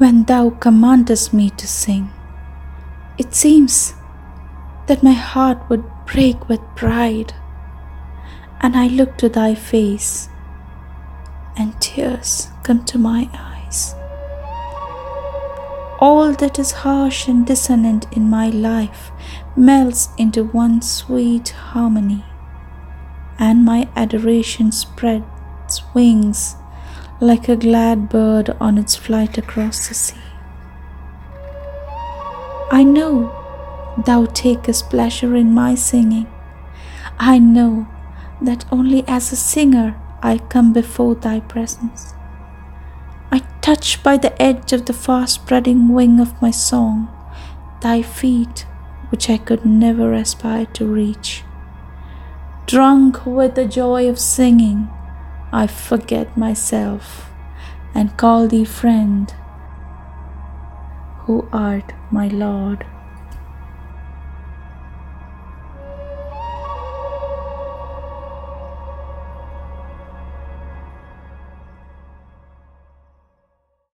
when thou commandest me to sing. It seems that my heart would break with pride, and I look to thy face, and tears come to my eyes. All that is harsh and dissonant in my life melts into one sweet harmony, and my adoration spreads wings like a glad bird on its flight across the sea. I know thou takest pleasure in my singing. I know that only as a singer I come before thy presence. I touch by the edge of the far spreading wing of my song thy feet, which I could never aspire to reach. Drunk with the joy of singing, I forget myself and call thee friend, who art my Lord.